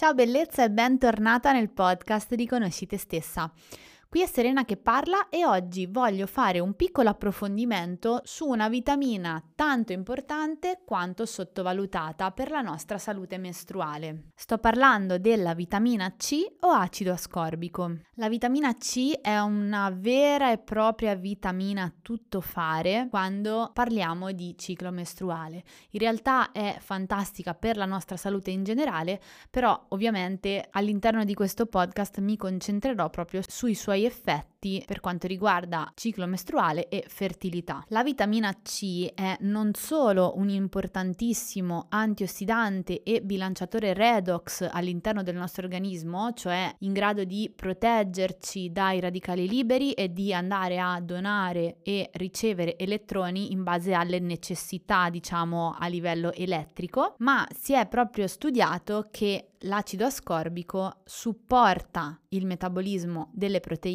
Ciao bellezza e bentornata nel podcast di Conosci te stessa. Qui è Serena che parla e oggi voglio fare un piccolo approfondimento su una vitamina tanto importante quanto sottovalutata per la nostra salute mestruale. Sto parlando della vitamina C o acido ascorbico. La vitamina C è una vera e propria vitamina tuttofare quando parliamo di ciclo mestruale. In realtà è fantastica per la nostra salute in generale, però ovviamente all'interno di questo podcast mi concentrerò proprio sui suoi suoi effetti per quanto riguarda ciclo mestruale e fertilità. La vitamina C è non solo un importantissimo antiossidante e bilanciatore redox all'interno del nostro organismo, cioè in grado di proteggerci dai radicali liberi e di andare a donare e ricevere elettroni in base alle necessità, diciamo, a livello elettrico, ma si è proprio studiato che l'acido ascorbico supporta il metabolismo delle proteine,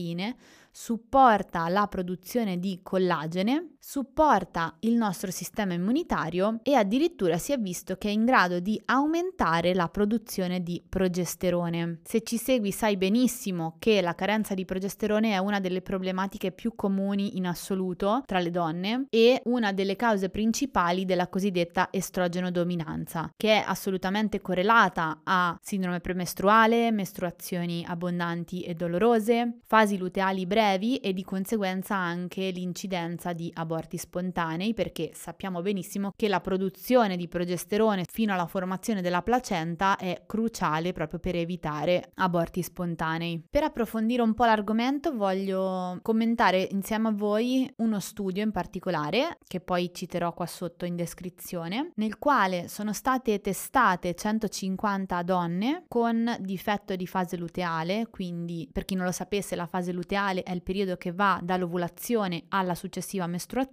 supporta la produzione di collagene, supporta il nostro sistema immunitario e addirittura si è visto che è in grado di aumentare la produzione di progesterone. Se ci segui sai benissimo che la carenza di progesterone è una delle problematiche più comuni in assoluto tra le donne e una delle cause principali della cosiddetta estrogeno dominanza, che è assolutamente correlata a sindrome premestruale, mestruazioni abbondanti e dolorose, fasi luteali brevi e di conseguenza anche l'incidenza di aborti spontanei perché sappiamo benissimo che la produzione di progesterone fino alla formazione della placenta è cruciale proprio per evitare aborti spontanei. Per approfondire un po' l'argomento voglio commentare insieme a voi uno studio in particolare che poi citerò qua sotto in descrizione nel quale sono state testate 150 donne con difetto di fase luteale, quindi per chi non lo sapesse la fase luteale è il periodo che va dall'ovulazione alla successiva mestruazione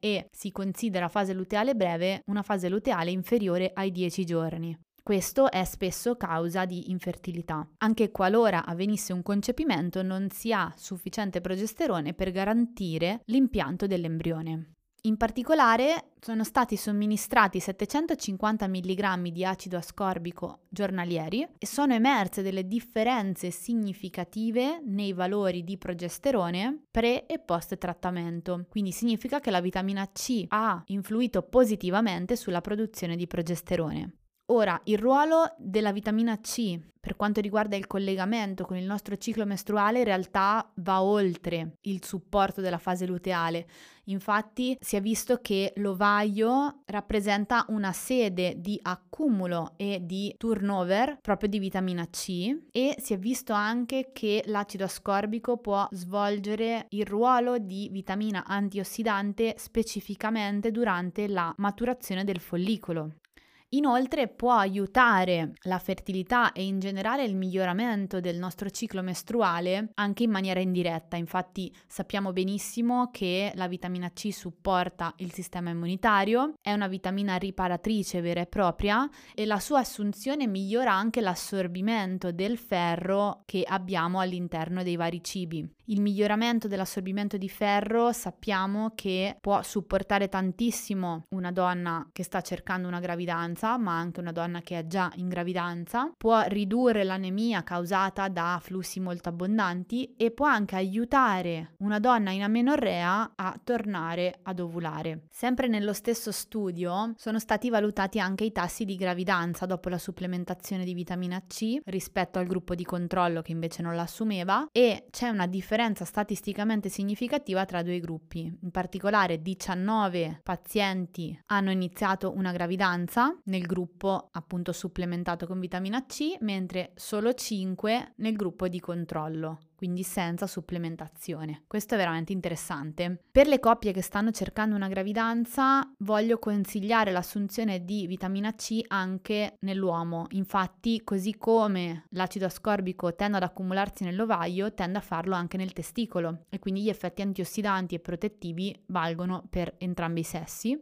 e si considera fase luteale breve una fase luteale inferiore ai 10 giorni. Questo è spesso causa di infertilità. Anche qualora avvenisse un concepimento non si ha sufficiente progesterone per garantire l'impianto dell'embrione. In particolare sono stati somministrati 750 mg di acido ascorbico giornalieri e sono emerse delle differenze significative nei valori di progesterone pre e post trattamento. Quindi significa che la vitamina C ha influito positivamente sulla produzione di progesterone. Ora, il ruolo della vitamina C per quanto riguarda il collegamento con il nostro ciclo mestruale in realtà va oltre il supporto della fase luteale. Infatti si è visto che l'ovaio rappresenta una sede di accumulo e di turnover proprio di vitamina C e si è visto anche che l'acido ascorbico può svolgere il ruolo di vitamina antiossidante specificamente durante la maturazione del follicolo. Inoltre può aiutare la fertilità e in generale il miglioramento del nostro ciclo mestruale anche in maniera indiretta. Infatti sappiamo benissimo che la vitamina C supporta il sistema immunitario, è una vitamina riparatrice vera e propria e la sua assunzione migliora anche l'assorbimento del ferro che abbiamo all'interno dei vari cibi. Il miglioramento dell'assorbimento di ferro sappiamo che può supportare tantissimo una donna che sta cercando una gravidanza, ma anche una donna che è già in gravidanza, può ridurre l'anemia causata da flussi molto abbondanti e può anche aiutare una donna in amenorrea a tornare ad ovulare. Sempre nello stesso studio sono stati valutati anche i tassi di gravidanza dopo la supplementazione di vitamina C rispetto al gruppo di controllo che invece non l'assumeva e c'è una differenza differenza statisticamente significativa tra due gruppi. In particolare 19 pazienti hanno iniziato una gravidanza nel gruppo appunto supplementato con vitamina C, mentre solo 5 nel gruppo di controllo. Quindi senza supplementazione. Questo è veramente interessante. Per le coppie che stanno cercando una gravidanza, voglio consigliare l'assunzione di vitamina C anche nell'uomo. Infatti, così come l'acido ascorbico tende ad accumularsi nell'ovaio, tende a farlo anche nel testicolo e quindi gli effetti antiossidanti e protettivi valgono per entrambi i sessi.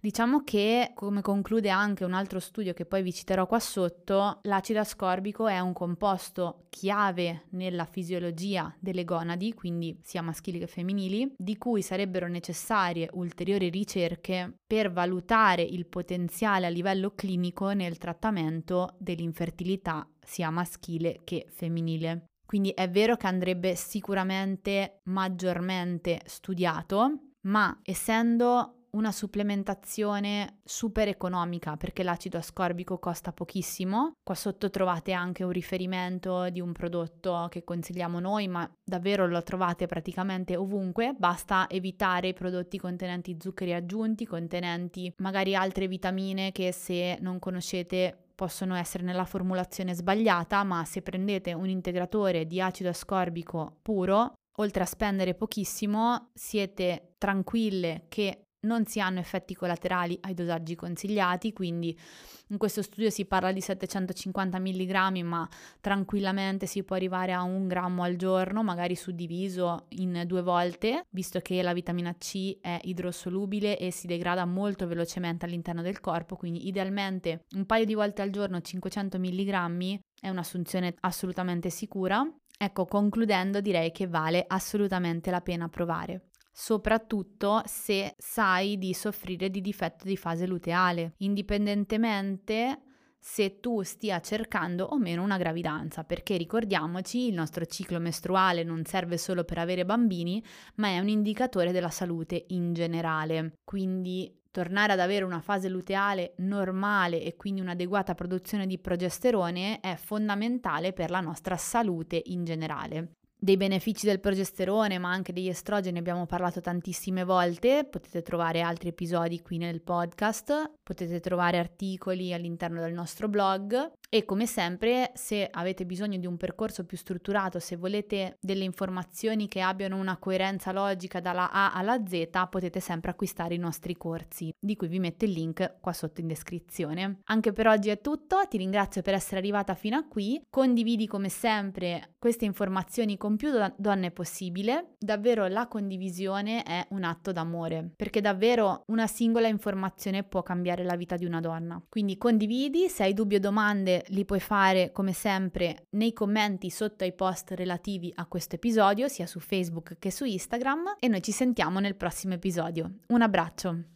Diciamo che, come conclude anche un altro studio che poi vi citerò qua sotto, l'acido ascorbico è un composto chiave nella fisiologia delle gonadi, quindi sia maschili che femminili, di cui sarebbero necessarie ulteriori ricerche per valutare il potenziale a livello clinico nel trattamento dell'infertilità sia maschile che femminile. Quindi è vero che andrebbe sicuramente maggiormente studiato, ma essendo una supplementazione super economica perché l'acido ascorbico costa pochissimo. Qua sotto trovate anche un riferimento di un prodotto che consigliamo noi, ma davvero lo trovate praticamente ovunque. Basta evitare i prodotti contenenti zuccheri aggiunti, contenenti magari altre vitamine che se non conoscete possono essere nella formulazione sbagliata, ma se prendete un integratore di acido ascorbico puro, oltre a spendere pochissimo, siete tranquille che non si hanno effetti collaterali ai dosaggi consigliati, quindi in questo studio si parla di 750 mg, ma tranquillamente si può arrivare a un grammo al giorno, magari suddiviso in due volte, visto che la vitamina C è idrosolubile e si degrada molto velocemente all'interno del corpo, quindi idealmente un paio di volte al giorno 500 mg è un'assunzione assolutamente sicura. Ecco, concludendo direi che vale assolutamente la pena provare soprattutto se sai di soffrire di difetto di fase luteale, indipendentemente se tu stia cercando o meno una gravidanza, perché ricordiamoci, il nostro ciclo mestruale non serve solo per avere bambini, ma è un indicatore della salute in generale. Quindi tornare ad avere una fase luteale normale e quindi un'adeguata produzione di progesterone è fondamentale per la nostra salute in generale dei benefici del progesterone, ma anche degli estrogeni abbiamo parlato tantissime volte, potete trovare altri episodi qui nel podcast, potete trovare articoli all'interno del nostro blog. E come sempre, se avete bisogno di un percorso più strutturato, se volete delle informazioni che abbiano una coerenza logica dalla A alla Z, potete sempre acquistare i nostri corsi, di cui vi metto il link qua sotto in descrizione. Anche per oggi è tutto, ti ringrazio per essere arrivata fino a qui, condividi come sempre queste informazioni con più donne possibile, davvero la condivisione è un atto d'amore, perché davvero una singola informazione può cambiare la vita di una donna. Quindi condividi, se hai dubbi o domande li puoi fare come sempre nei commenti sotto ai post relativi a questo episodio, sia su Facebook che su Instagram e noi ci sentiamo nel prossimo episodio. Un abbraccio!